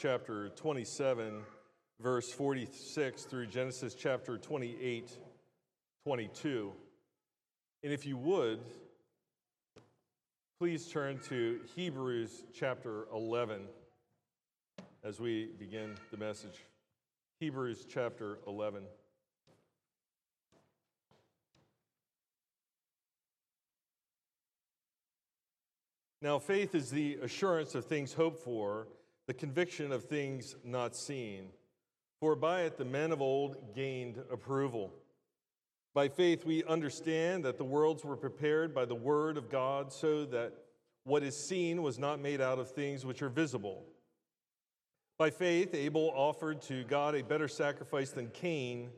chapter 27, verse 46 through Genesis chapter 28, 22. And if you would, please turn to Hebrews chapter 11 as we begin the message. Hebrews chapter 11. Now, faith is the assurance of things hoped for, the conviction of things not seen. For by it the men of old gained approval. By faith, we understand that the worlds were prepared by the word of God, so that what is seen was not made out of things which are visible. By faith, Abel offered to God a better sacrifice than Cain,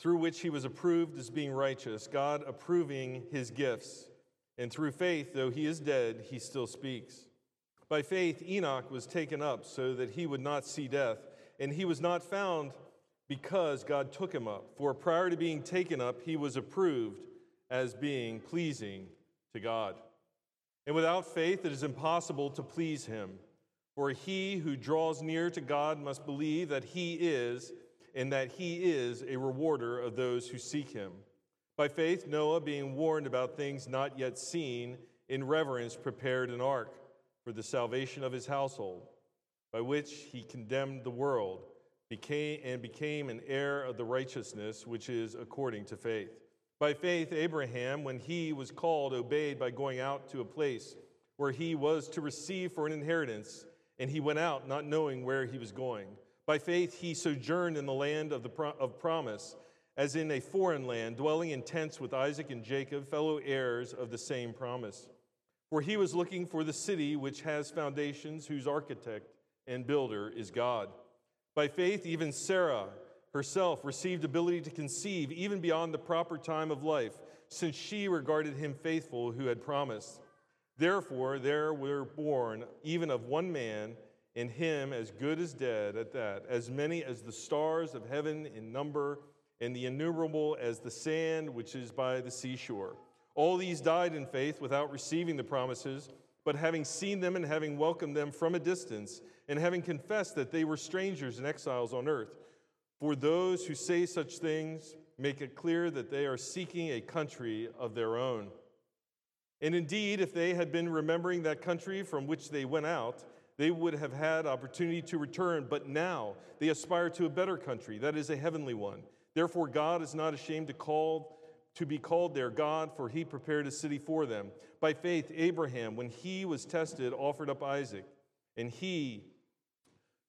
through which he was approved as being righteous, God approving his gifts. And through faith, though he is dead, he still speaks. By faith, Enoch was taken up so that he would not see death, and he was not found because God took him up. For prior to being taken up, he was approved as being pleasing to God. And without faith, it is impossible to please him. For he who draws near to God must believe that he is, and that he is a rewarder of those who seek him. By faith, Noah, being warned about things not yet seen, in reverence prepared an ark for the salvation of his household, by which he condemned the world became, and became an heir of the righteousness which is according to faith. By faith, Abraham, when he was called, obeyed by going out to a place where he was to receive for an inheritance, and he went out not knowing where he was going. By faith, he sojourned in the land of, the pro- of promise as in a foreign land, dwelling in tents with Isaac and Jacob, fellow heirs of the same promise. For he was looking for the city which has foundations, whose architect and builder is God. By faith, even Sarah herself received ability to conceive even beyond the proper time of life, since she regarded him faithful who had promised. Therefore, there were born, even of one man, in him as good as dead at that, as many as the stars of heaven in number and the innumerable as the sand which is by the seashore. All these died in faith without receiving the promises, but having seen them and having welcomed them from a distance, and having confessed that they were strangers and exiles on earth. For those who say such things make it clear that they are seeking a country of their own. And indeed, if they had been remembering that country from which they went out, they would have had opportunity to return, but now they aspire to a better country, that is a heavenly one. Therefore, God is not ashamed to call to be called their God, for he prepared a city for them. By faith, Abraham, when he was tested, offered up Isaac, and he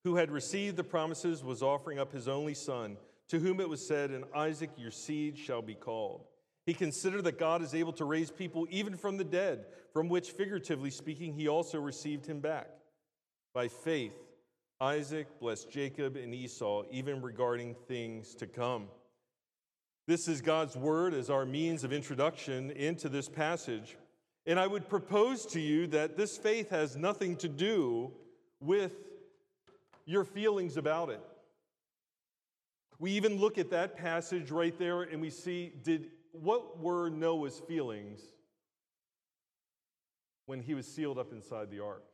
who had received the promises was offering up his only son, to whom it was said, In Isaac your seed shall be called. He considered that God is able to raise people even from the dead, from which, figuratively speaking, he also received him back. By faith, Isaac blessed Jacob and Esau, even regarding things to come. This is God's word as our means of introduction into this passage. And I would propose to you that this faith has nothing to do with your feelings about it. We even look at that passage right there and we see did what were Noah's feelings when he was sealed up inside the ark?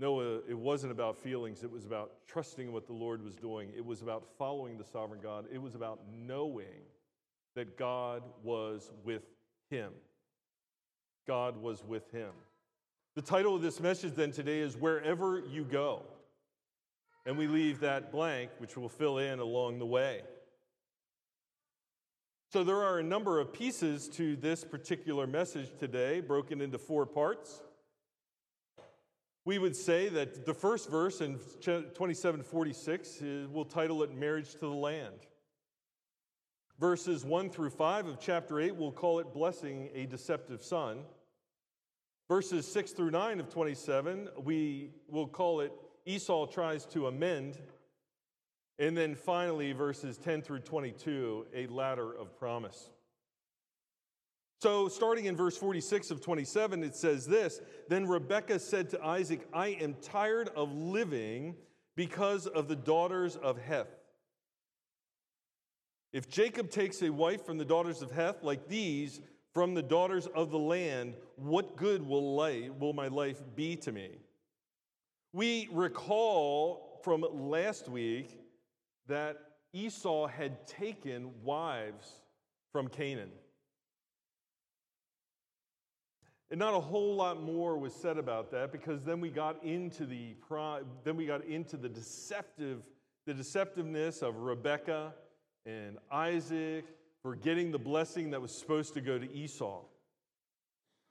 Noah, it wasn't about feelings. It was about trusting what the Lord was doing. It was about following the sovereign God. It was about knowing that God was with him. God was with him. The title of this message then today is Wherever You Go. And we leave that blank, which we'll fill in along the way. So there are a number of pieces to this particular message today, broken into four parts we would say that the first verse in 2746, uh, we'll title it Marriage to the Land. Verses 1 through 5 of chapter 8, we'll call it Blessing a Deceptive Son. Verses 6 through 9 of 27, we will call it Esau Tries to Amend. And then finally, verses 10 through 22, A Ladder of Promise. So, starting in verse 46 of 27, it says this Then Rebekah said to Isaac, I am tired of living because of the daughters of Heth. If Jacob takes a wife from the daughters of Heth, like these from the daughters of the land, what good will, will my life be to me? We recall from last week that Esau had taken wives from Canaan. And not a whole lot more was said about that because then we got into the then we got into the deceptive the deceptiveness of Rebekah and Isaac for getting the blessing that was supposed to go to Esau.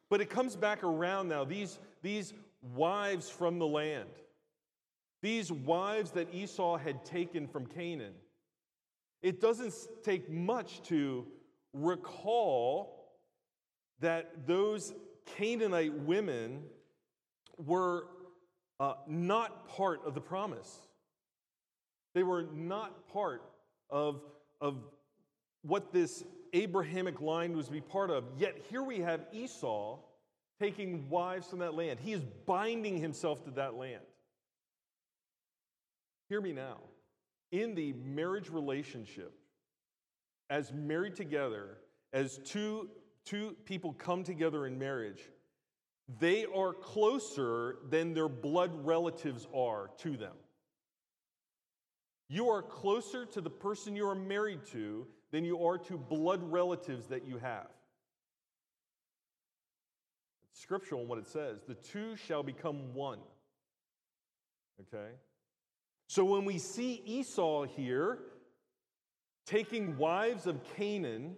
But it comes back around now. These, these wives from the land, these wives that Esau had taken from Canaan, it doesn't take much to recall that those Canaanite women were uh, not part of the promise. They were not part of, of what this Abrahamic line was to be part of. Yet here we have Esau taking wives from that land. He is binding himself to that land. Hear me now. In the marriage relationship, as married together, as two, two people come together in marriage, they are closer than their blood relatives are to them. You are closer to the person you are married to than you are to blood relatives that you have. It's scriptural in what it says. The two shall become one. Okay? So when we see Esau here taking wives of Canaan,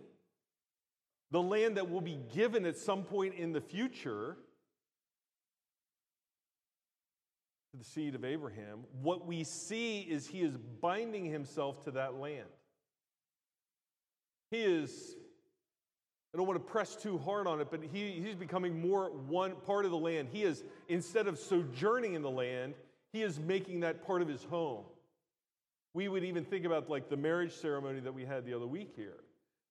the land that will be given at some point in the future to the seed of Abraham, what we see is he is binding himself to that land. He is, I don't want to press too hard on it, but he, he's becoming more one part of the land. He is, instead of sojourning in the land, he is making that part of his home. We would even think about like the marriage ceremony that we had the other week here.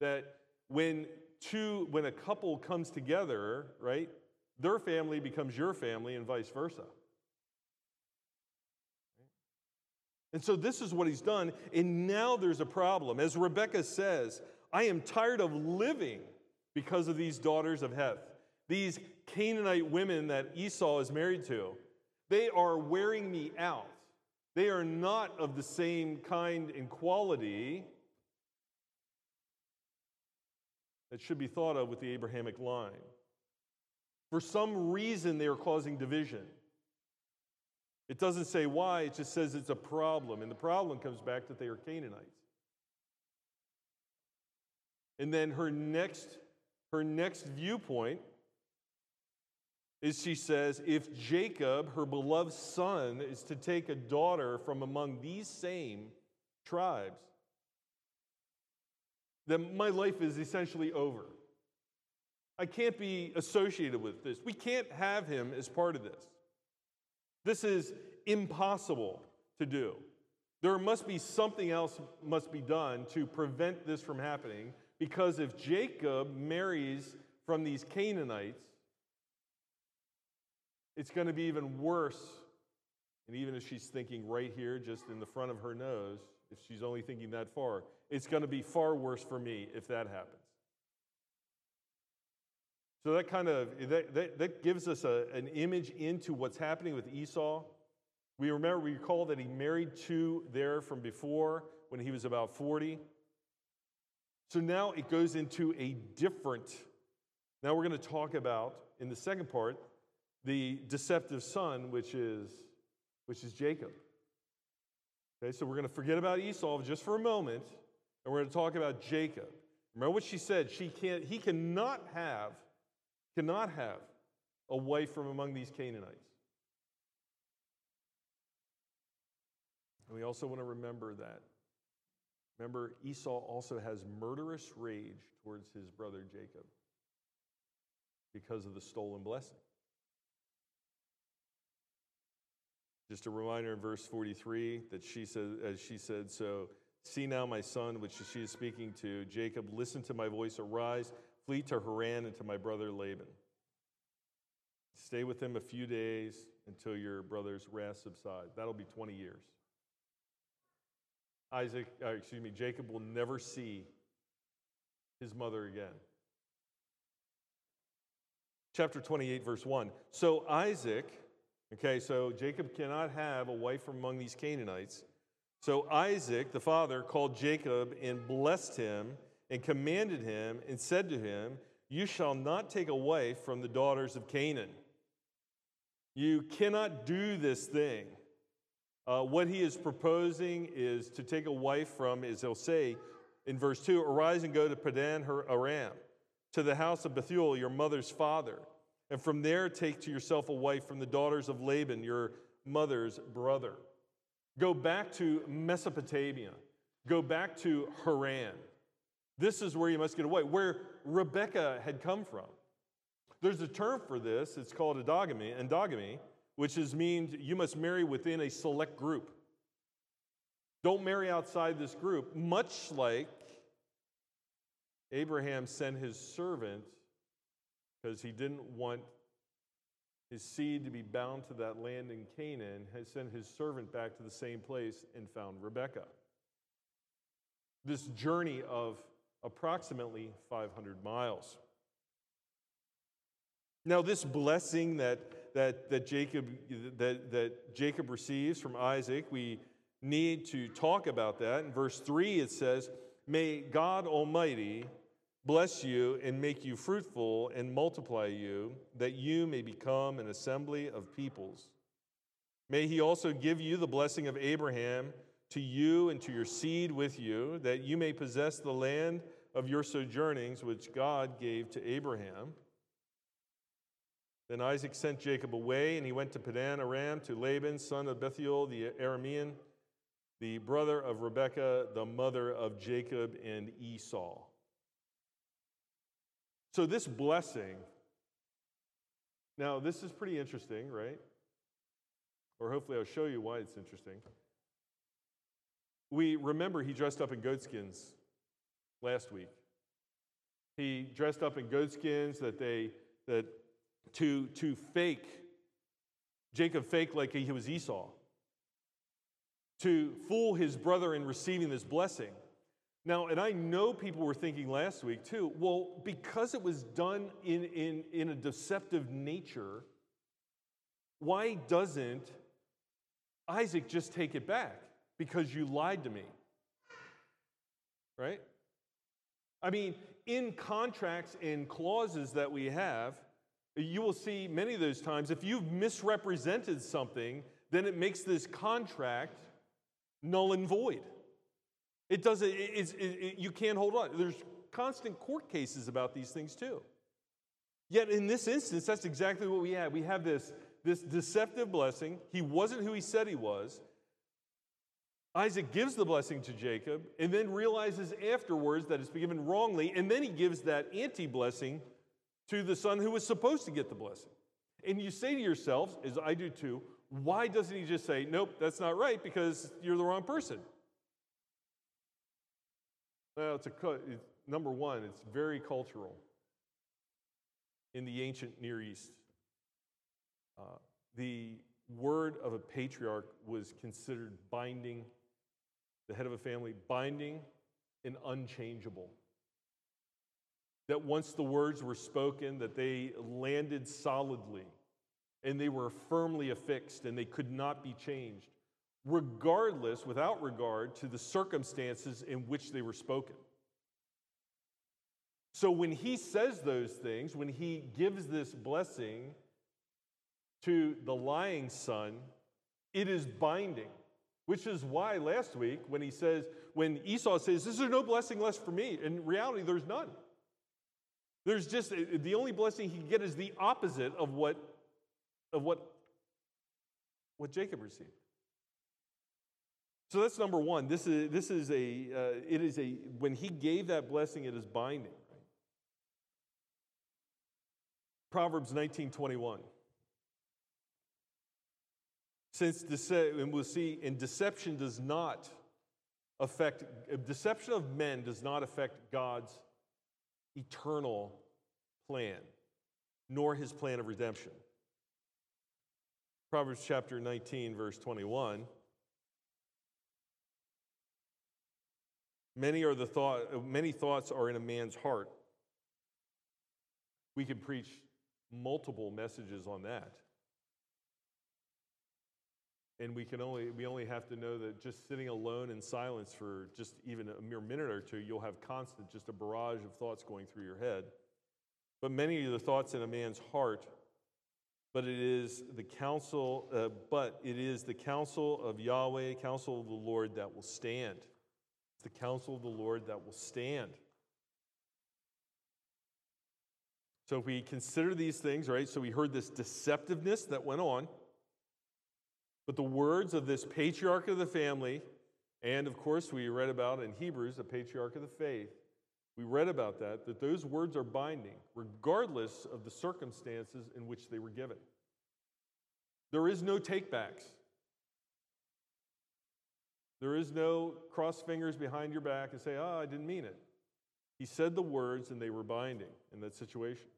That when two, when a couple comes together, right, their family becomes your family and vice versa. And so this is what he's done. And now there's a problem. As Rebecca says, I am tired of living because of these daughters of Heth. These Canaanite women that Esau is married to, they are wearing me out. They are not of the same kind and quality that should be thought of with the Abrahamic line. For some reason, they are causing division. It doesn't say why, it just says it's a problem. And the problem comes back that they are Canaanites. And then her next, her next viewpoint is she says, if Jacob, her beloved son, is to take a daughter from among these same tribes, then my life is essentially over. I can't be associated with this. We can't have him as part of this. This is impossible to do. There must be something else must be done to prevent this from happening because if Jacob marries from these Canaanites, it's going to be even worse. And even if she's thinking right here, just in the front of her nose, if she's only thinking that far, it's going to be far worse for me if that happens. So that kind of that, that, that gives us a, an image into what's happening with Esau. We remember, we recall that he married two there from before when he was about 40. So now it goes into a different, now we're going to talk about in the second part the deceptive son, which is, which is Jacob. Okay, so we're going to forget about Esau just for a moment, and we're going to talk about Jacob. Remember what she said? She can't, he cannot have, cannot have a wife from among these Canaanites. And we also want to remember that Remember, Esau also has murderous rage towards his brother Jacob because of the stolen blessing. Just a reminder in verse 43 that she said, as she said, So see now, my son, which she is speaking to, Jacob, listen to my voice, arise, flee to Haran and to my brother Laban. Stay with him a few days until your brother's wrath subsides. That'll be 20 years. Isaac, uh, excuse me, Jacob will never see his mother again. Chapter 28, verse 1. So Isaac Okay, so Jacob cannot have a wife from among these Canaanites. So Isaac, the father, called Jacob and blessed him and commanded him and said to him, You shall not take a wife from the daughters of Canaan. You cannot do this thing. Uh, what he is proposing is to take a wife from, as he'll say in verse 2 Arise and go to Padan Aram, to the house of Bethuel, your mother's father, and from there take to yourself a wife from the daughters of Laban, your mother's brother. Go back to Mesopotamia, go back to Haran. This is where you must get away, where Rebecca had come from. There's a term for this, it's called endogamy, endogamy which is means you must marry within a select group. Don't marry outside this group, much like Abraham sent his servant because he didn't want his seed to be bound to that land in Canaan, has sent his servant back to the same place and found Rebekah. This journey of approximately 500 miles. Now, this blessing that, that, that, Jacob, that, that Jacob receives from Isaac, we need to talk about that. In verse 3, it says, May God Almighty bless you and make you fruitful and multiply you, that you may become an assembly of peoples. May he also give you the blessing of Abraham to you and to your seed with you, that you may possess the land of your sojournings, which God gave to Abraham. Then Isaac sent Jacob away, and he went to Padan Aram to Laban, son of Bethuel the Aramean, the brother of Rebekah, the mother of Jacob and Esau. So, this blessing, now this is pretty interesting, right? Or hopefully I'll show you why it's interesting. We remember he dressed up in goatskins last week. He dressed up in goatskins that they that to, to fake, Jacob faked like he was Esau, to fool his brother in receiving this blessing. Now, and I know people were thinking last week too, well, because it was done in, in, in a deceptive nature, why doesn't Isaac just take it back? Because you lied to me. Right? I mean, in contracts and clauses that we have, you will see many of those times if you've misrepresented something, then it makes this contract null and void. It doesn't, it, it, you can't hold on. There's constant court cases about these things too. Yet in this instance, that's exactly what we have. We have this, this deceptive blessing. He wasn't who he said he was. Isaac gives the blessing to Jacob and then realizes afterwards that it's been given wrongly, and then he gives that anti blessing to the son who was supposed to get the blessing. And you say to yourselves, as I do too, why doesn't he just say, nope, that's not right because you're the wrong person? Well, it's a it's, number one, it's very cultural in the ancient Near East. Uh, the word of a patriarch was considered binding, the head of a family, binding and unchangeable that once the words were spoken that they landed solidly and they were firmly affixed and they could not be changed regardless without regard to the circumstances in which they were spoken so when he says those things when he gives this blessing to the lying son it is binding which is why last week when he says when esau says this is no blessing less for me in reality there's none there's just the only blessing he can get is the opposite of what of what what Jacob received. So that's number one. This is this is a uh, it is a when he gave that blessing, it is binding. Proverbs nineteen twenty one. Since dece- and we'll see, and deception does not affect deception of men does not affect God's eternal plan, nor his plan of redemption. Proverbs chapter 19, verse 21. Many are the thought, many thoughts are in a man's heart. We could preach multiple messages on that. And we can only we only have to know that just sitting alone in silence for just even a mere minute or two, you'll have constant, just a barrage of thoughts going through your head. But many of the thoughts in a man's heart, but it is the counsel, uh, but it is the counsel of Yahweh, counsel of the Lord that will stand. It's the counsel of the Lord that will stand. So if we consider these things, right? So we heard this deceptiveness that went on. But the words of this patriarch of the family, and of course we read about in Hebrews, the patriarch of the faith, we read about that, that those words are binding, regardless of the circumstances in which they were given. There is no takebacks. There is no cross fingers behind your back and say, oh, I didn't mean it. He said the words and they were binding in that situation.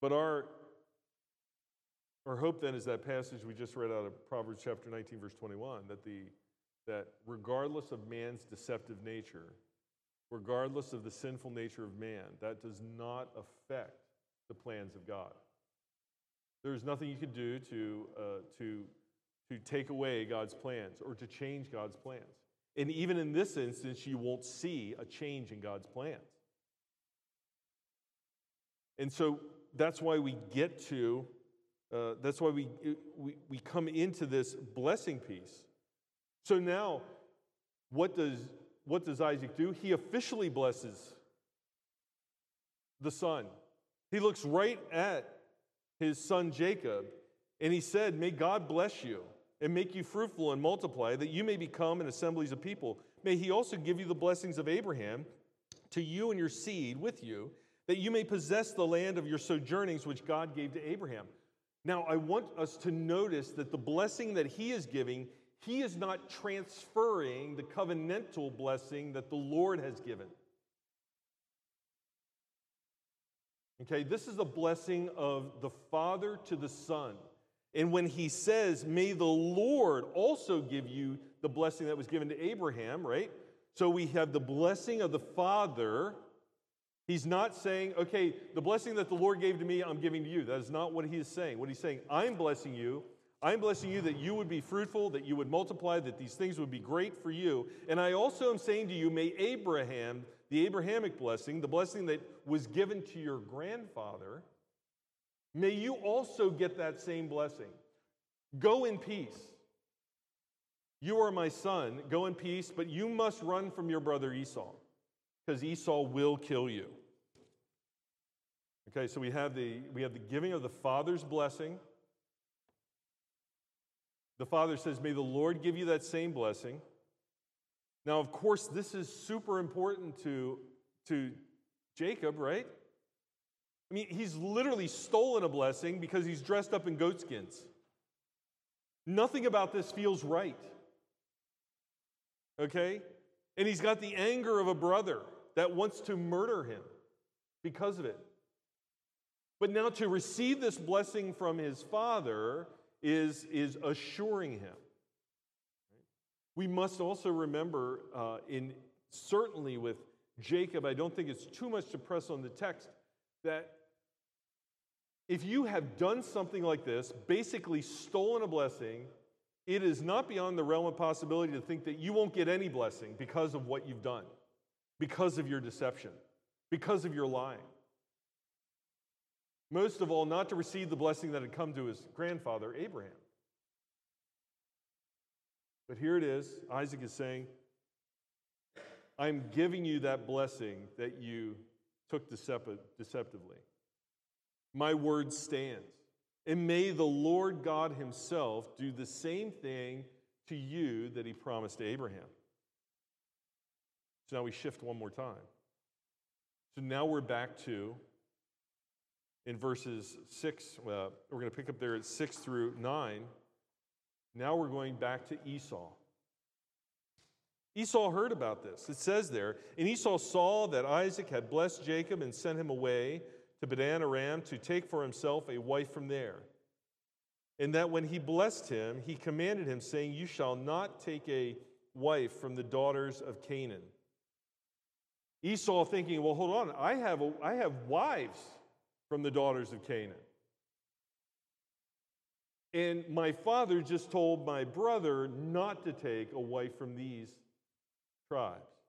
But our, our hope then is that passage we just read out of Proverbs chapter 19, verse 21, that, the, that regardless of man's deceptive nature, regardless of the sinful nature of man, that does not affect the plans of God. There's nothing you can do to, uh, to to take away God's plans or to change God's plans. And even in this instance, you won't see a change in God's plans. And so that's why we get to, uh, that's why we, we, we come into this blessing piece. So now, what does, what does Isaac do? He officially blesses the son. He looks right at his son Jacob and he said, May God bless you and make you fruitful and multiply, that you may become an assemblies of people. May he also give you the blessings of Abraham to you and your seed with you, that you may possess the land of your sojournings which God gave to Abraham. Now, I want us to notice that the blessing that he is giving, he is not transferring the covenantal blessing that the Lord has given. Okay, this is a blessing of the Father to the Son. And when he says, May the Lord also give you the blessing that was given to Abraham, right? So we have the blessing of the Father. He's not saying, okay, the blessing that the Lord gave to me, I'm giving to you. That is not what he is saying. What he's saying, I'm blessing you. I'm blessing you that you would be fruitful, that you would multiply, that these things would be great for you. And I also am saying to you, may Abraham, the Abrahamic blessing, the blessing that was given to your grandfather, May you also get that same blessing. Go in peace. You are my son. Go in peace, but you must run from your brother Esau, because Esau will kill you. Okay, so we have the we have the giving of the father's blessing. The father says, May the Lord give you that same blessing. Now, of course, this is super important to, to Jacob, right? I mean, he's literally stolen a blessing because he's dressed up in goatskins. Nothing about this feels right. Okay? And he's got the anger of a brother that wants to murder him because of it. But now to receive this blessing from his father is, is assuring him. We must also remember, uh, in certainly with Jacob, I don't think it's too much to press on the text, that if you have done something like this, basically stolen a blessing, it is not beyond the realm of possibility to think that you won't get any blessing because of what you've done, because of your deception, because of your lying. Most of all, not to receive the blessing that had come to his grandfather, Abraham. But here it is Isaac is saying, I'm giving you that blessing that you took deceptively my word stands. And may the Lord God Himself do the same thing to you that He promised to Abraham. So now we shift one more time. So now we're back to, in verses 6, uh, we're going to pick up there at 6 through 9. Now we're going back to Esau. Esau heard about this. It says there, and Esau saw that Isaac had blessed Jacob and sent him away to Padan Aram to take for himself a wife from there. And that when he blessed him, he commanded him, saying, You shall not take a wife from the daughters of Canaan. Esau thinking, Well, hold on, I have, a, I have wives from the daughters of Canaan. And my father just told my brother not to take a wife from these tribes.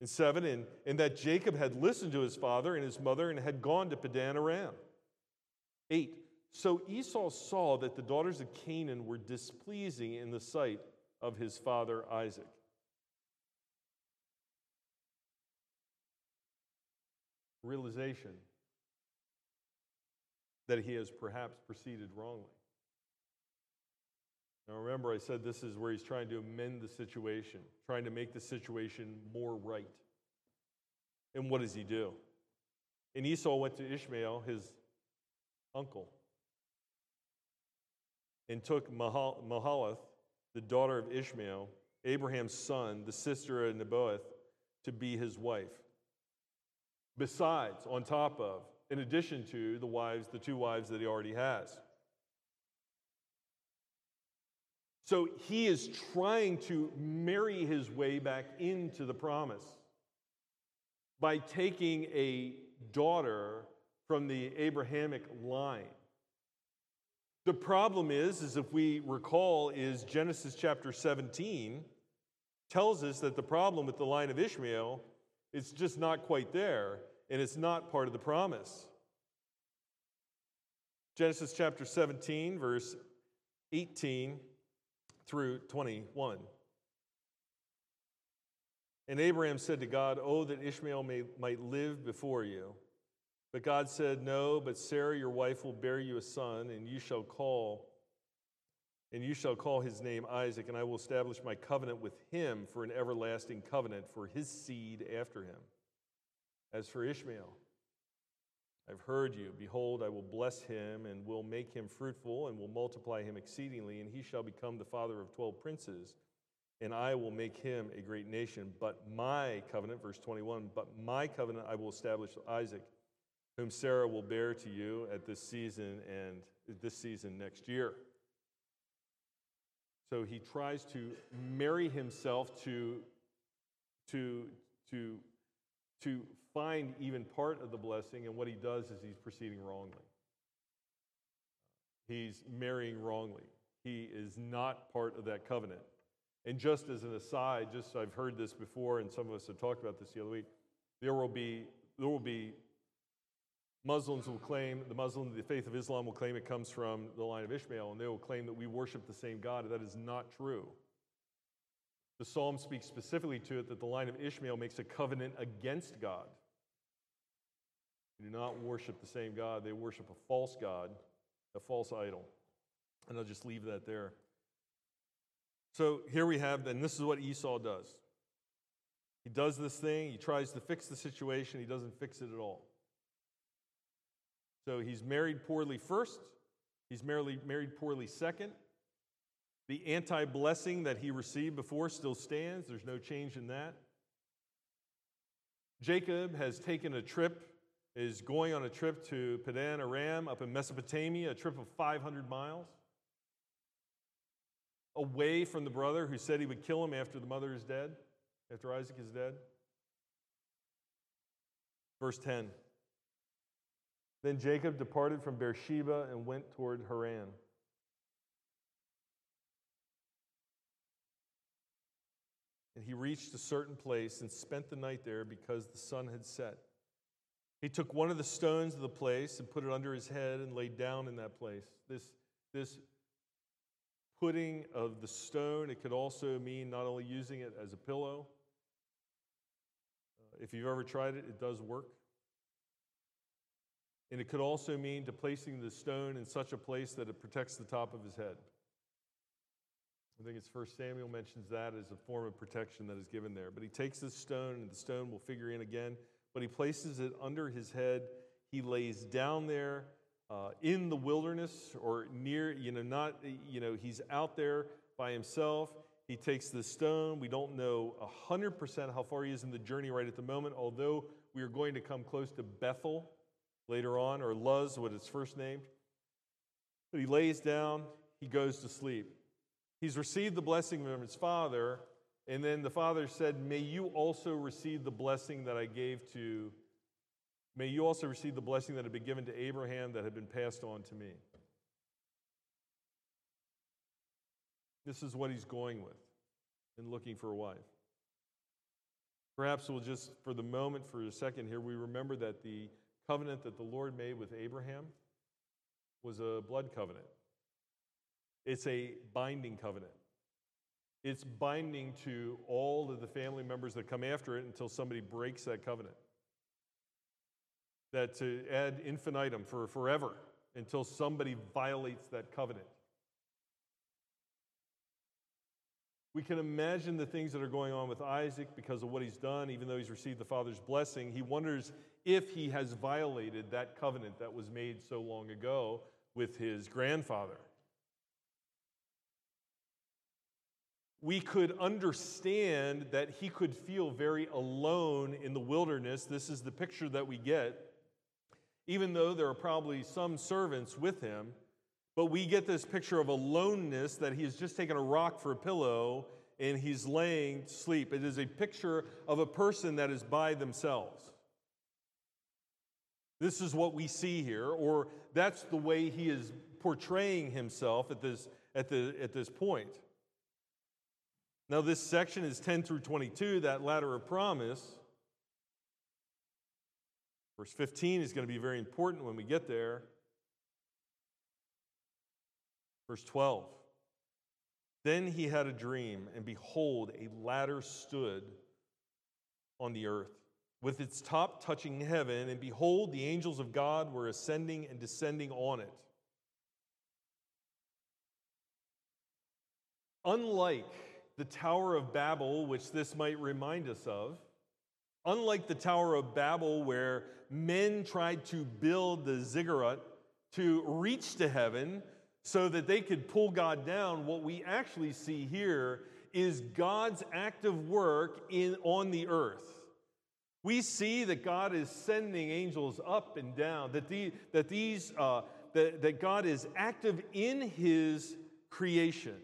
In seven, and, and that Jacob had listened to his father and his mother and had gone to Padan Aram. Eight, so Esau saw that the daughters of Canaan were displeasing in the sight of his father Isaac. Realization that he has perhaps proceeded wrongly. Now, remember, I said this is where he's trying to amend the situation, trying to make the situation more right. And what does he do? And Esau went to Ishmael, his uncle, and took Mahal- Mahalath, the daughter of Ishmael, Abraham's son, the sister of Nebaioth, to be his wife. Besides, on top of, in addition to the wives, the two wives that he already has. So he is trying to marry his way back into the promise by taking a daughter from the Abrahamic line. The problem is, is if we recall, is Genesis chapter 17 tells us that the problem with the line of Ishmael is just not quite there, and it's not part of the promise. Genesis chapter 17, verse 18 through 21. And Abraham said to God, Oh, that Ishmael may, might live before you. But God said, No, but Sarah your wife will bear you a son, and you shall call and you shall call his name Isaac, and I will establish my covenant with him for an everlasting covenant for his seed after him. As for Ishmael, I've heard you. Behold, I will bless him and will make him fruitful and will multiply him exceedingly, and he shall become the father of twelve princes, and I will make him a great nation. But my covenant, verse 21, but my covenant I will establish Isaac, whom Sarah will bear to you at this season and this season next year. So he tries to marry himself to, to, to, to find even part of the blessing, and what he does is he's proceeding wrongly. He's marrying wrongly. He is not part of that covenant. And just as an aside, just I've heard this before, and some of us have talked about this the other week, there will be, there will be Muslims will claim, the Muslim, the faith of Islam will claim it comes from the line of Ishmael, and they will claim that we worship the same God. That is not true. The psalm speaks specifically to it that the line of Ishmael makes a covenant against God. They do not worship the same God, they worship a false God, a false idol. And I'll just leave that there. So here we have, and this is what Esau does. He does this thing, he tries to fix the situation, he doesn't fix it at all. So he's married poorly first, he's married, married poorly second. The anti blessing that he received before still stands, there's no change in that. Jacob has taken a trip, is going on a trip to Padan Aram up in Mesopotamia, a trip of 500 miles, away from the brother who said he would kill him after the mother is dead, after Isaac is dead. Verse 10. Then Jacob departed from Beersheba and went toward Haran. And he reached a certain place and spent the night there because the sun had set. He took one of the stones of the place and put it under his head and laid down in that place. This, this putting of the stone, it could also mean not only using it as a pillow. Uh, if you've ever tried it, it does work. And it could also mean to placing the stone in such a place that it protects the top of his head. I think it's First Samuel mentions that as a form of protection that is given there. But he takes this stone, and the stone will figure in again, but he places it under his head. He lays down there uh, in the wilderness or near, you know, not, you know, he's out there by himself. He takes the stone. We don't know 100% how far he is in the journey right at the moment, although we are going to come close to Bethel later on, or Luz, what it's first named. But he lays down, he goes to sleep. He's received the blessing from his father, and then the father said, May you also receive the blessing that I gave to, may you also receive the blessing that had been given to Abraham that had been passed on to me. This is what he's going with in looking for a wife. Perhaps we'll just, for the moment, for a second here, we remember that the covenant that the Lord made with Abraham was a blood covenant, it's a binding covenant. It's binding to all of the family members that come after it until somebody breaks that covenant. That to ad infinitum for forever until somebody violates that covenant. We can imagine the things that are going on with Isaac because of what he's done, even though he's received the Father's blessing. He wonders if he has violated that covenant that was made so long ago with his grandfather. We could understand that he could feel very alone in the wilderness. This is the picture that we get, even though there are probably some servants with him. But we get this picture of aloneness that he has just taken a rock for a pillow and he's laying to sleep. It is a picture of a person that is by themselves. This is what we see here, or that's the way he is portraying himself at this, at the, at this point. Now, this section is 10 through 22, that ladder of promise. Verse 15 is going to be very important when we get there. Verse 12 Then he had a dream, and behold, a ladder stood on the earth, with its top touching heaven, and behold, the angels of God were ascending and descending on it. Unlike the Tower of Babel, which this might remind us of, unlike the Tower of Babel, where men tried to build the ziggurat to reach to heaven, so that they could pull God down, what we actually see here is God's active work in, on the earth. We see that God is sending angels up and down, that, the, that, these, uh, that, that God is active in his creation.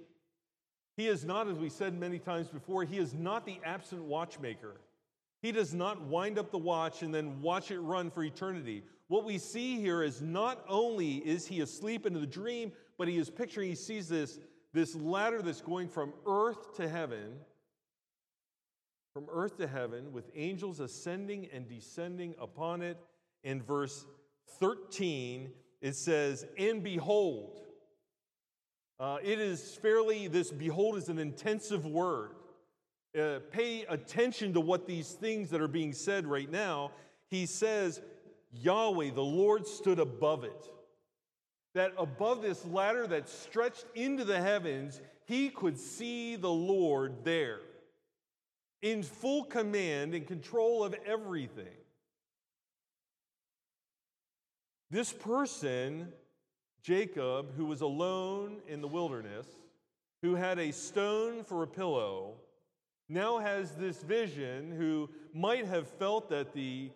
He is not, as we said many times before, he is not the absent watchmaker. He does not wind up the watch and then watch it run for eternity. What we see here is not only is he asleep in the dream, but he is picturing, he sees this, this ladder that's going from earth to heaven, from earth to heaven, with angels ascending and descending upon it. In verse 13, it says, And behold, uh, it is fairly, this behold is an intensive word. Uh, pay attention to what these things that are being said right now. He says, Yahweh, the Lord, stood above it that above this ladder that stretched into the heavens, he could see the Lord there in full command and control of everything. This person, Jacob, who was alone in the wilderness, who had a stone for a pillow, now has this vision who might have felt that the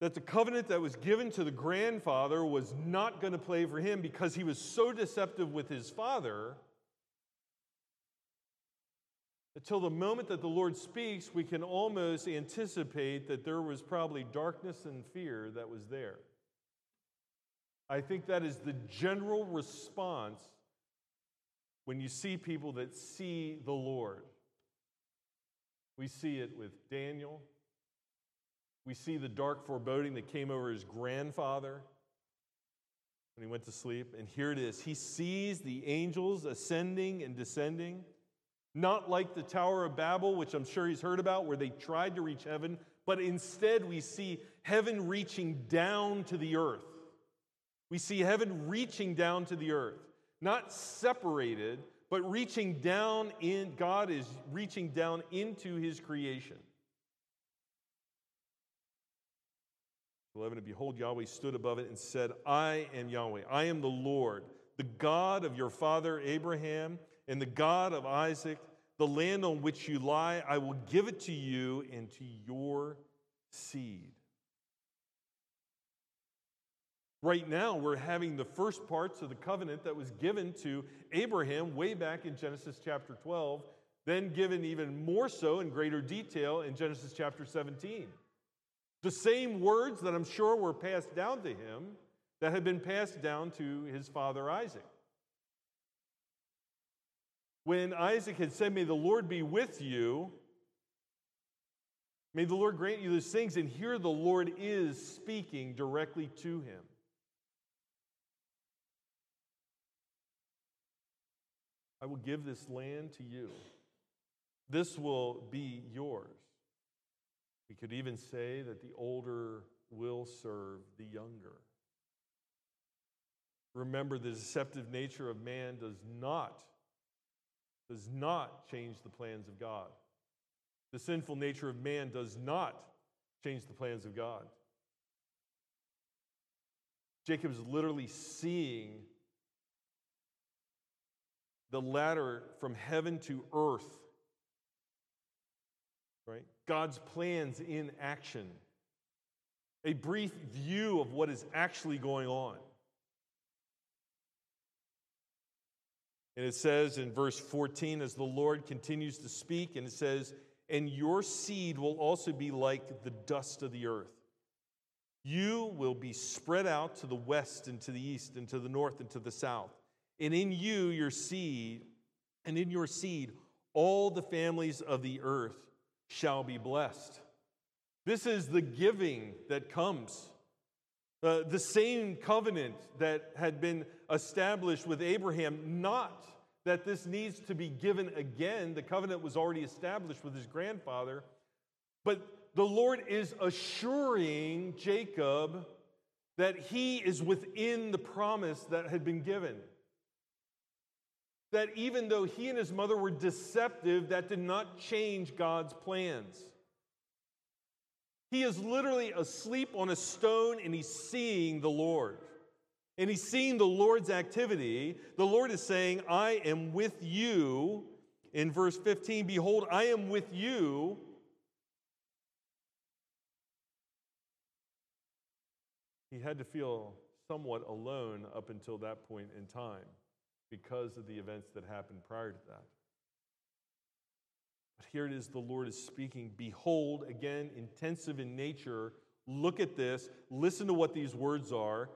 that the covenant that was given to the grandfather was not going to play for him because he was so deceptive with his father. Until the moment that the Lord speaks, we can almost anticipate that there was probably darkness and fear that was there. I think that is the general response when you see people that see the Lord. We see it with Daniel, we see the dark foreboding that came over his grandfather when he went to sleep. And here it is. He sees the angels ascending and descending, not like the Tower of Babel, which I'm sure he's heard about, where they tried to reach heaven, but instead we see heaven reaching down to the earth. We see heaven reaching down to the earth, not separated, but reaching down in, God is reaching down into his creation. 11, and behold, Yahweh stood above it and said, I am Yahweh. I am the Lord, the God of your father Abraham and the God of Isaac. The land on which you lie, I will give it to you and to your seed. Right now, we're having the first parts of the covenant that was given to Abraham way back in Genesis chapter 12, then given even more so in greater detail in Genesis chapter 17. The same words that I'm sure were passed down to him that had been passed down to his father Isaac. When Isaac had said, May the Lord be with you, may the Lord grant you those things, and here the Lord is speaking directly to him. I will give this land to you. This will be yours. We could even say that the older will serve the younger. Remember, the deceptive nature of man does not, does not change the plans of God. The sinful nature of man does not change the plans of God. Jacob is literally seeing the ladder from heaven to earth, right? God's plans in action. A brief view of what is actually going on. And it says in verse 14, as the Lord continues to speak, and it says, And your seed will also be like the dust of the earth. You will be spread out to the west and to the east and to the north and to the south. And in you, your seed, and in your seed, all the families of the earth shall be blessed. This is the giving that comes. Uh, the same covenant that had been established with Abraham, not that this needs to be given again. The covenant was already established with his grandfather. But the Lord is assuring Jacob that he is within the promise that had been given that even though he and his mother were deceptive, that did not change God's plans. He is literally asleep on a stone and he's seeing the Lord. And he's seeing the Lord's activity. The Lord is saying, I am with you. In verse 15, behold, I am with you. He had to feel somewhat alone up until that point in time because of the events that happened prior to that. But here it is the Lord is speaking. Behold, again, intensive in nature. Look at this. Listen to what these words are.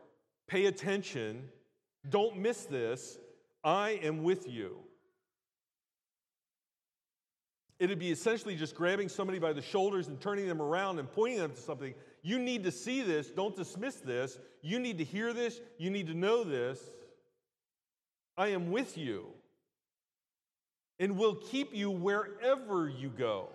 Pay attention. Don't miss this. I am with you. It'd be essentially just grabbing somebody by the shoulders and turning them around and pointing them to something. You need to see this. Don't dismiss this. You need to hear this. You need to know this. I am with you and will keep you wherever you go.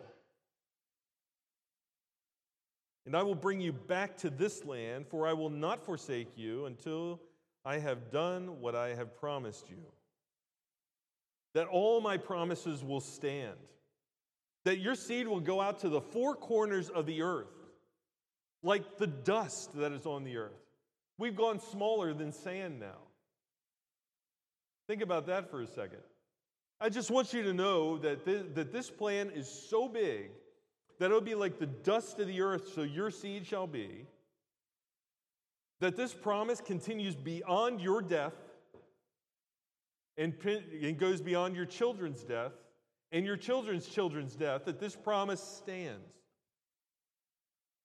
And I will bring you back to this land, for I will not forsake you until I have done what I have promised you. That all my promises will stand. That your seed will go out to the four corners of the earth, like the dust that is on the earth. We've gone smaller than sand now. Think about that for a second. I just want you to know that this, that this plan is so big that it'll be like the dust of the earth, so your seed shall be. That this promise continues beyond your death and, and goes beyond your children's death and your children's children's death, that this promise stands.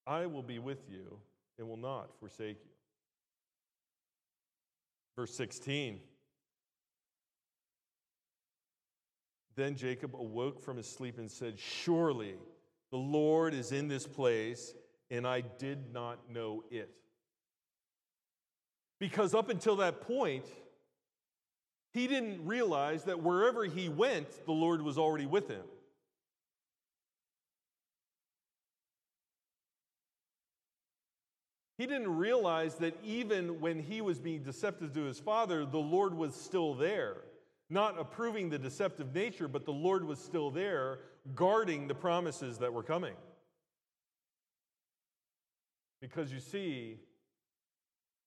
I will be with you and will not forsake you. Verse 16. Then Jacob awoke from his sleep and said, Surely the Lord is in this place, and I did not know it. Because up until that point, he didn't realize that wherever he went, the Lord was already with him. He didn't realize that even when he was being deceptive to his father, the Lord was still there not approving the deceptive nature, but the Lord was still there, guarding the promises that were coming. Because you see,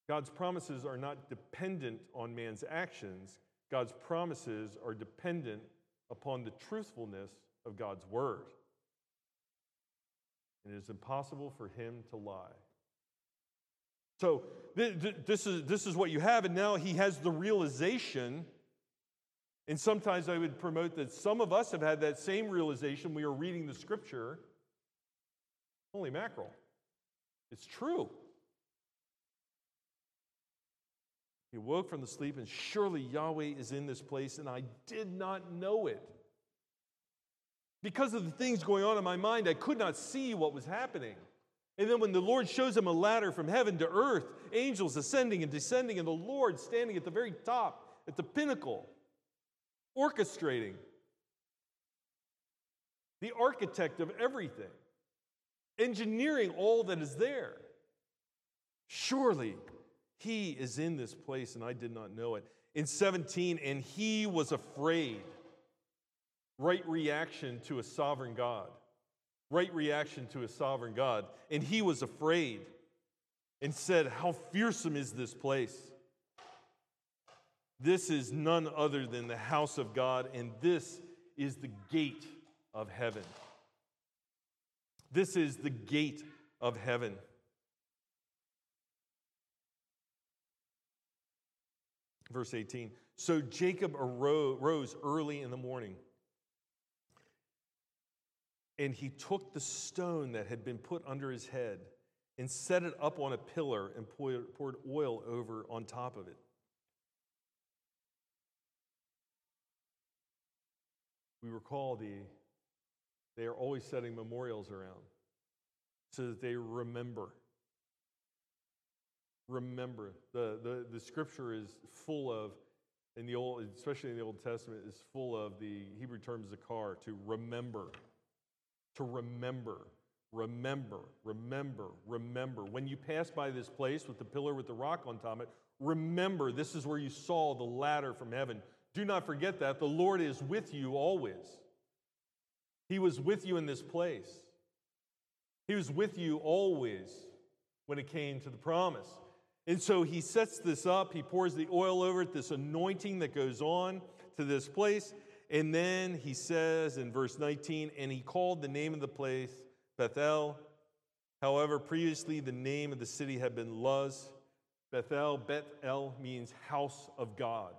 God's promises are not dependent on man's actions, God's promises are dependent upon the truthfulness of God's word. And it is impossible for him to lie. So, this is, this is what you have, and now he has the realization and sometimes I would promote that some of us have had that same realization. We are reading the scripture. Holy mackerel. It's true. He woke from the sleep, and surely Yahweh is in this place, and I did not know it. Because of the things going on in my mind, I could not see what was happening. And then when the Lord shows him a ladder from heaven to earth, angels ascending and descending, and the Lord standing at the very top, at the pinnacle, orchestrating, the architect of everything, engineering all that is there. Surely he is in this place, and I did not know it. In 17, and he was afraid. Right reaction to a sovereign God. Right reaction to a sovereign God. And he was afraid and said, How fearsome is this place? This is none other than the house of God, and this is the gate of heaven. This is the gate of heaven. Verse 18 So Jacob arose early in the morning, and he took the stone that had been put under his head and set it up on a pillar and poured oil over on top of it. We recall the they are always setting memorials around so that they remember. Remember. The, the, the scripture is full of, in the old, especially in the Old Testament, is full of the Hebrew term zakar, to remember. To remember. Remember, remember, remember. When you pass by this place with the pillar with the rock on top of it, remember this is where you saw the ladder from heaven. Do not forget that. The Lord is with you always. He was with you in this place. He was with you always when it came to the promise. And so he sets this up. He pours the oil over it, this anointing that goes on to this place. And then he says in verse 19, and he called the name of the place Bethel. However, previously the name of the city had been Luz. Bethel, Bethel means house of God.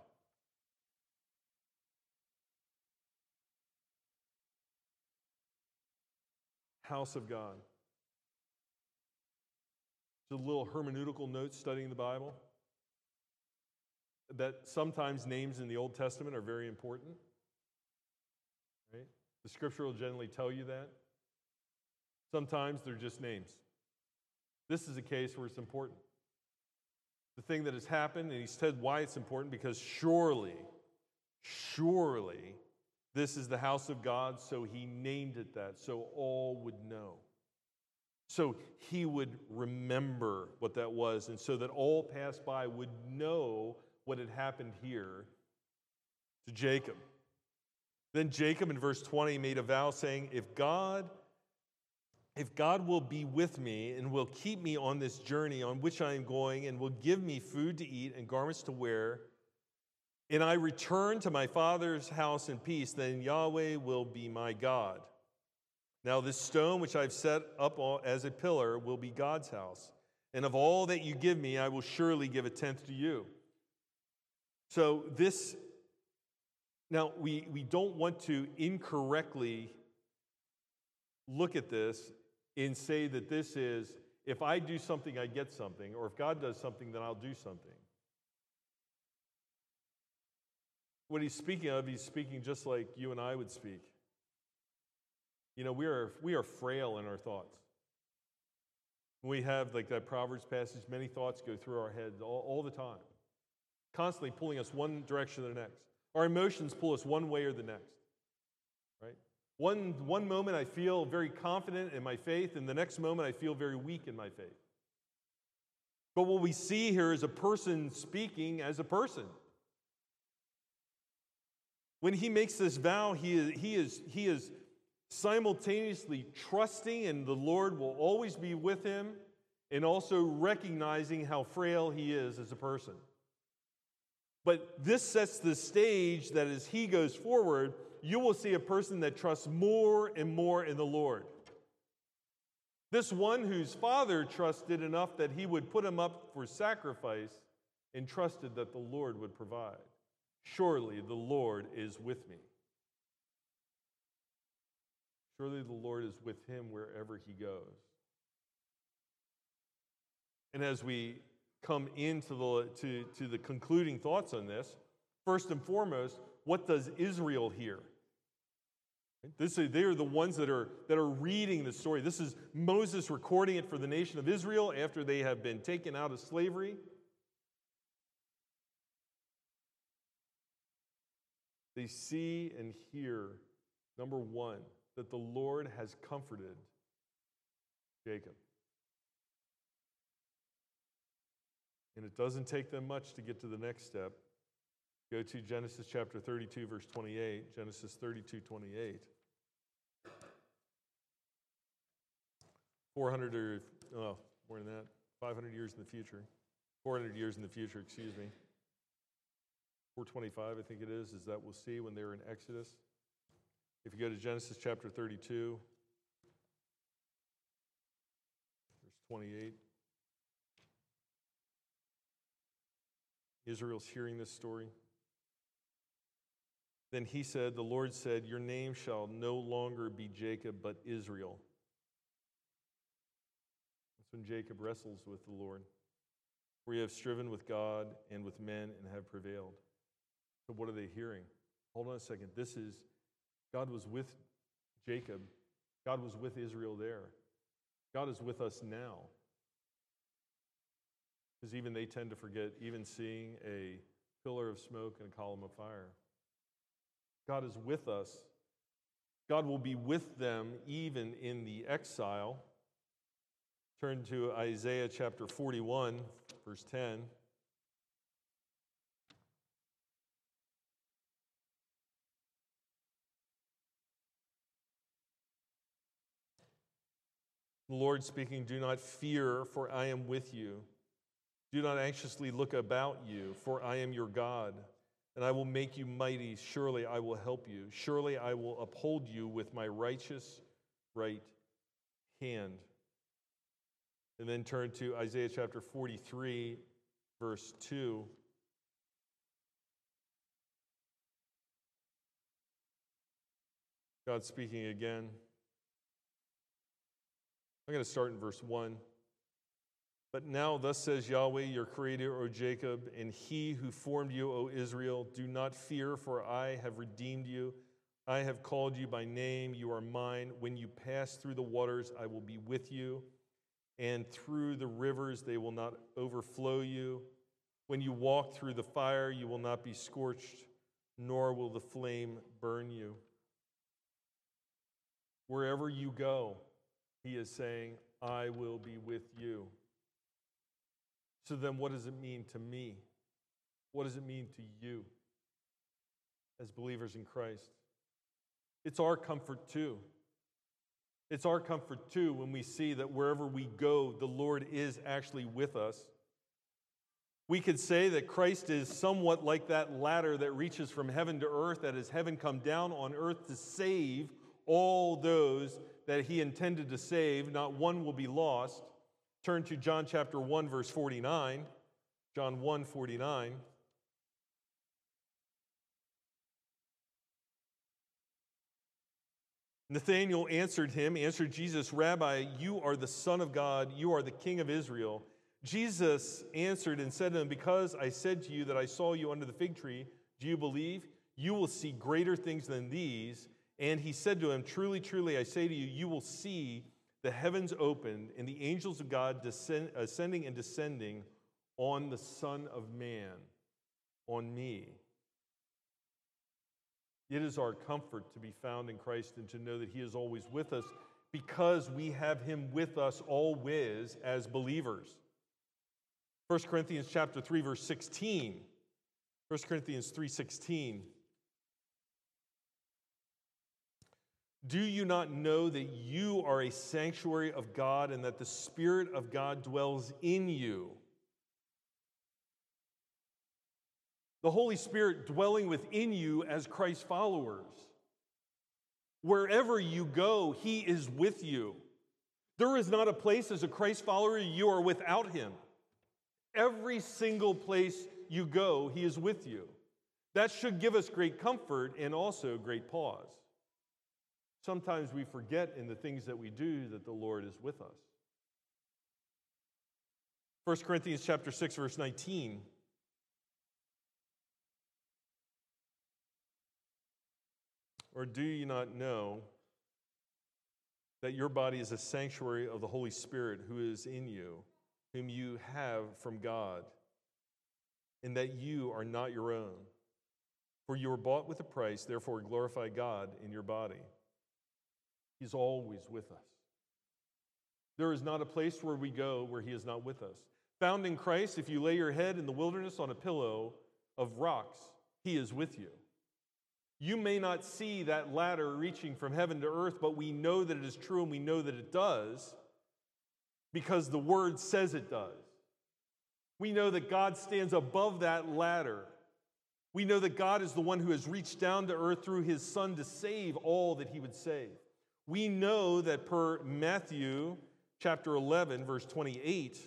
House of God. Just a little hermeneutical note studying the Bible that sometimes names in the Old Testament are very important. Right? The scripture will generally tell you that. Sometimes they're just names. This is a case where it's important. The thing that has happened, and he said why it's important because surely, surely this is the house of God, so he named it that, so all would know. So he would remember what that was, and so that all passed by would know what had happened here to Jacob. Then Jacob in verse 20 made a vow saying, If God if God will be with me and will keep me on this journey on which I am going and will give me food to eat and garments to wear, and I return to my father's house in peace, then Yahweh will be my God. Now, this stone which I've set up as a pillar will be God's house. And of all that you give me, I will surely give a tenth to you. So, this, now we, we don't want to incorrectly look at this and say that this is if I do something, I get something, or if God does something, then I'll do something. What he's speaking of, he's speaking just like you and I would speak. You know, we are, we are frail in our thoughts. We have, like that Proverbs passage, many thoughts go through our heads all, all the time, constantly pulling us one direction or the next. Our emotions pull us one way or the next, right? One, one moment I feel very confident in my faith, and the next moment I feel very weak in my faith. But what we see here is a person speaking as a person. When he makes this vow, he is, he is, he is simultaneously trusting and the Lord will always be with him and also recognizing how frail he is as a person. But this sets the stage that as he goes forward, you will see a person that trusts more and more in the Lord. This one whose father trusted enough that he would put him up for sacrifice and trusted that the Lord would provide. Surely the Lord is with me. Surely the Lord is with him wherever he goes. And as we come into the, to, to the concluding thoughts on this. First and foremost, what does Israel hear? This is, they are the ones that are, that are reading the story. This is Moses recording it for the nation of Israel after they have been taken out of slavery. They see and hear, number one, that the Lord has comforted Jacob. And it doesn't take them much to get to the next step. Go to Genesis chapter 32, verse 28. Genesis 32, 28. 400 or, oh, more than that, 500 years in the future. 400 years in the future, excuse me. 425, I think it is, is that we'll see when they're in Exodus. If you go to Genesis chapter 32, verse 28, Israel's hearing this story. Then he said, The Lord said, Your name shall no longer be Jacob, but Israel. That's when Jacob wrestles with the Lord. For you have striven with God and with men and have prevailed. So, what are they hearing? Hold on a second. This is, God was with Jacob, God was with Israel there. God is with us now. Because even they tend to forget, even seeing a pillar of smoke and a column of fire. God is with us. God will be with them even in the exile. Turn to Isaiah chapter 41, verse 10. The Lord speaking, Do not fear, for I am with you. Do not anxiously look about you, for I am your God and I will make you mighty. Surely I will help you. Surely I will uphold you with my righteous right hand. And then turn to Isaiah chapter 43, verse 2. God speaking again. I'm going to start in verse 1. But now, thus says Yahweh, your creator, O Jacob, and he who formed you, O Israel, do not fear, for I have redeemed you. I have called you by name. You are mine. When you pass through the waters, I will be with you, and through the rivers, they will not overflow you. When you walk through the fire, you will not be scorched, nor will the flame burn you. Wherever you go, he is saying, I will be with you. So then, what does it mean to me? What does it mean to you as believers in Christ? It's our comfort too. It's our comfort too when we see that wherever we go, the Lord is actually with us. We could say that Christ is somewhat like that ladder that reaches from heaven to earth, that is heaven come down on earth to save all those that he intended to save. Not one will be lost. Turn to John chapter 1, verse 49. John 1 49. Nathanael answered him, answered Jesus, Rabbi, you are the Son of God, you are the King of Israel. Jesus answered and said to him, Because I said to you that I saw you under the fig tree, do you believe? You will see greater things than these. And he said to him, Truly, truly, I say to you, you will see the heavens opened and the angels of God descend, uh, ascending and descending on the Son of Man, on me. It is our comfort to be found in Christ and to know that He is always with us because we have Him with us always as believers. 1 Corinthians chapter 3 verse 16. 1 Corinthians 3:16 Do you not know that you are a sanctuary of God and that the Spirit of God dwells in you? The Holy Spirit dwelling within you as Christ followers. Wherever you go, He is with you. There is not a place as a Christ follower you are without Him. Every single place you go, He is with you. That should give us great comfort and also great pause. Sometimes we forget in the things that we do that the Lord is with us. 1 Corinthians chapter 6 verse 19 Or do you not know that your body is a sanctuary of the Holy Spirit who is in you, whom you have from God, and that you are not your own? For you were bought with a price, therefore glorify God in your body. He's always with us. There is not a place where we go where He is not with us. Found in Christ, if you lay your head in the wilderness on a pillow of rocks, He is with you. You may not see that ladder reaching from heaven to earth, but we know that it is true and we know that it does because the word says it does. We know that God stands above that ladder. We know that God is the one who has reached down to earth through his Son to save all that he would save. We know that per Matthew chapter 11, verse 28,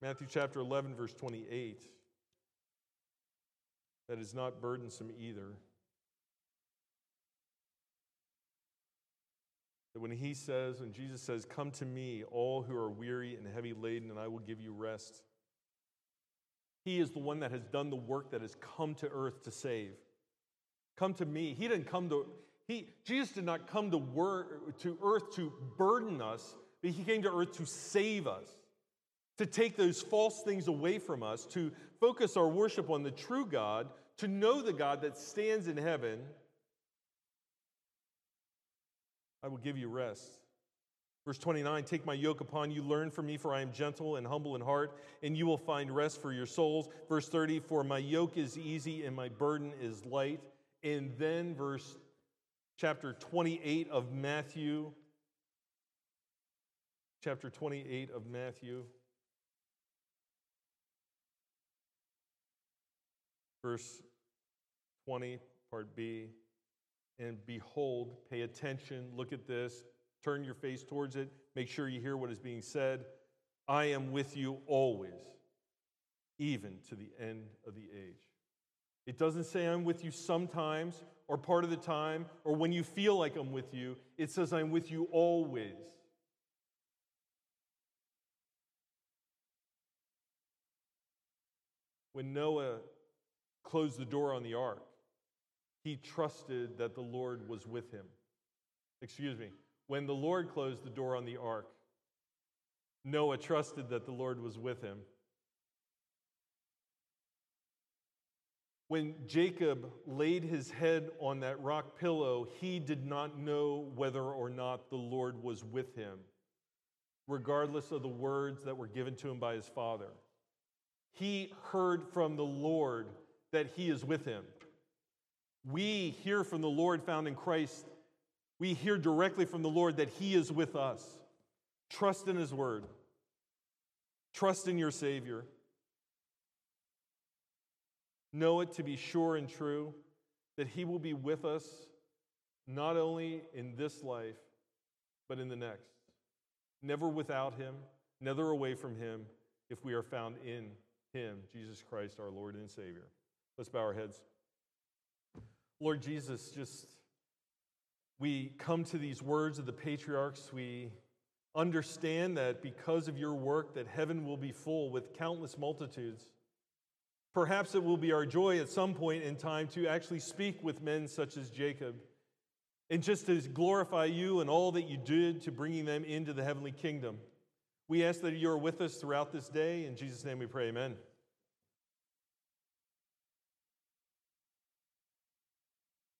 Matthew chapter 11, verse 28, that is not burdensome either. That when he says, when Jesus says, Come to me, all who are weary and heavy laden, and I will give you rest. He is the one that has done the work that has come to earth to save. Come to me. He didn't come to, he, Jesus did not come to, wor- to earth to burden us, but he came to earth to save us, to take those false things away from us, to focus our worship on the true God, to know the God that stands in heaven. I will give you rest. Verse 29 Take my yoke upon you, learn from me, for I am gentle and humble in heart, and you will find rest for your souls. Verse 30 For my yoke is easy and my burden is light. And then, verse chapter 28 of Matthew, chapter 28 of Matthew, verse 20, part B. And behold, pay attention, look at this, turn your face towards it, make sure you hear what is being said. I am with you always, even to the end of the age. It doesn't say I'm with you sometimes or part of the time or when you feel like I'm with you. It says I'm with you always. When Noah closed the door on the ark, he trusted that the Lord was with him. Excuse me. When the Lord closed the door on the ark, Noah trusted that the Lord was with him. When Jacob laid his head on that rock pillow, he did not know whether or not the Lord was with him, regardless of the words that were given to him by his father. He heard from the Lord that he is with him. We hear from the Lord found in Christ. We hear directly from the Lord that he is with us. Trust in his word, trust in your Savior. Know it to be sure and true that He will be with us not only in this life, but in the next. Never without Him, never away from Him, if we are found in Him, Jesus Christ, our Lord and Savior. Let's bow our heads. Lord Jesus, just we come to these words of the patriarchs. We understand that because of your work that heaven will be full with countless multitudes Perhaps it will be our joy at some point in time to actually speak with men such as Jacob and just to glorify you and all that you did to bringing them into the heavenly kingdom. We ask that you are with us throughout this day. In Jesus' name we pray, amen.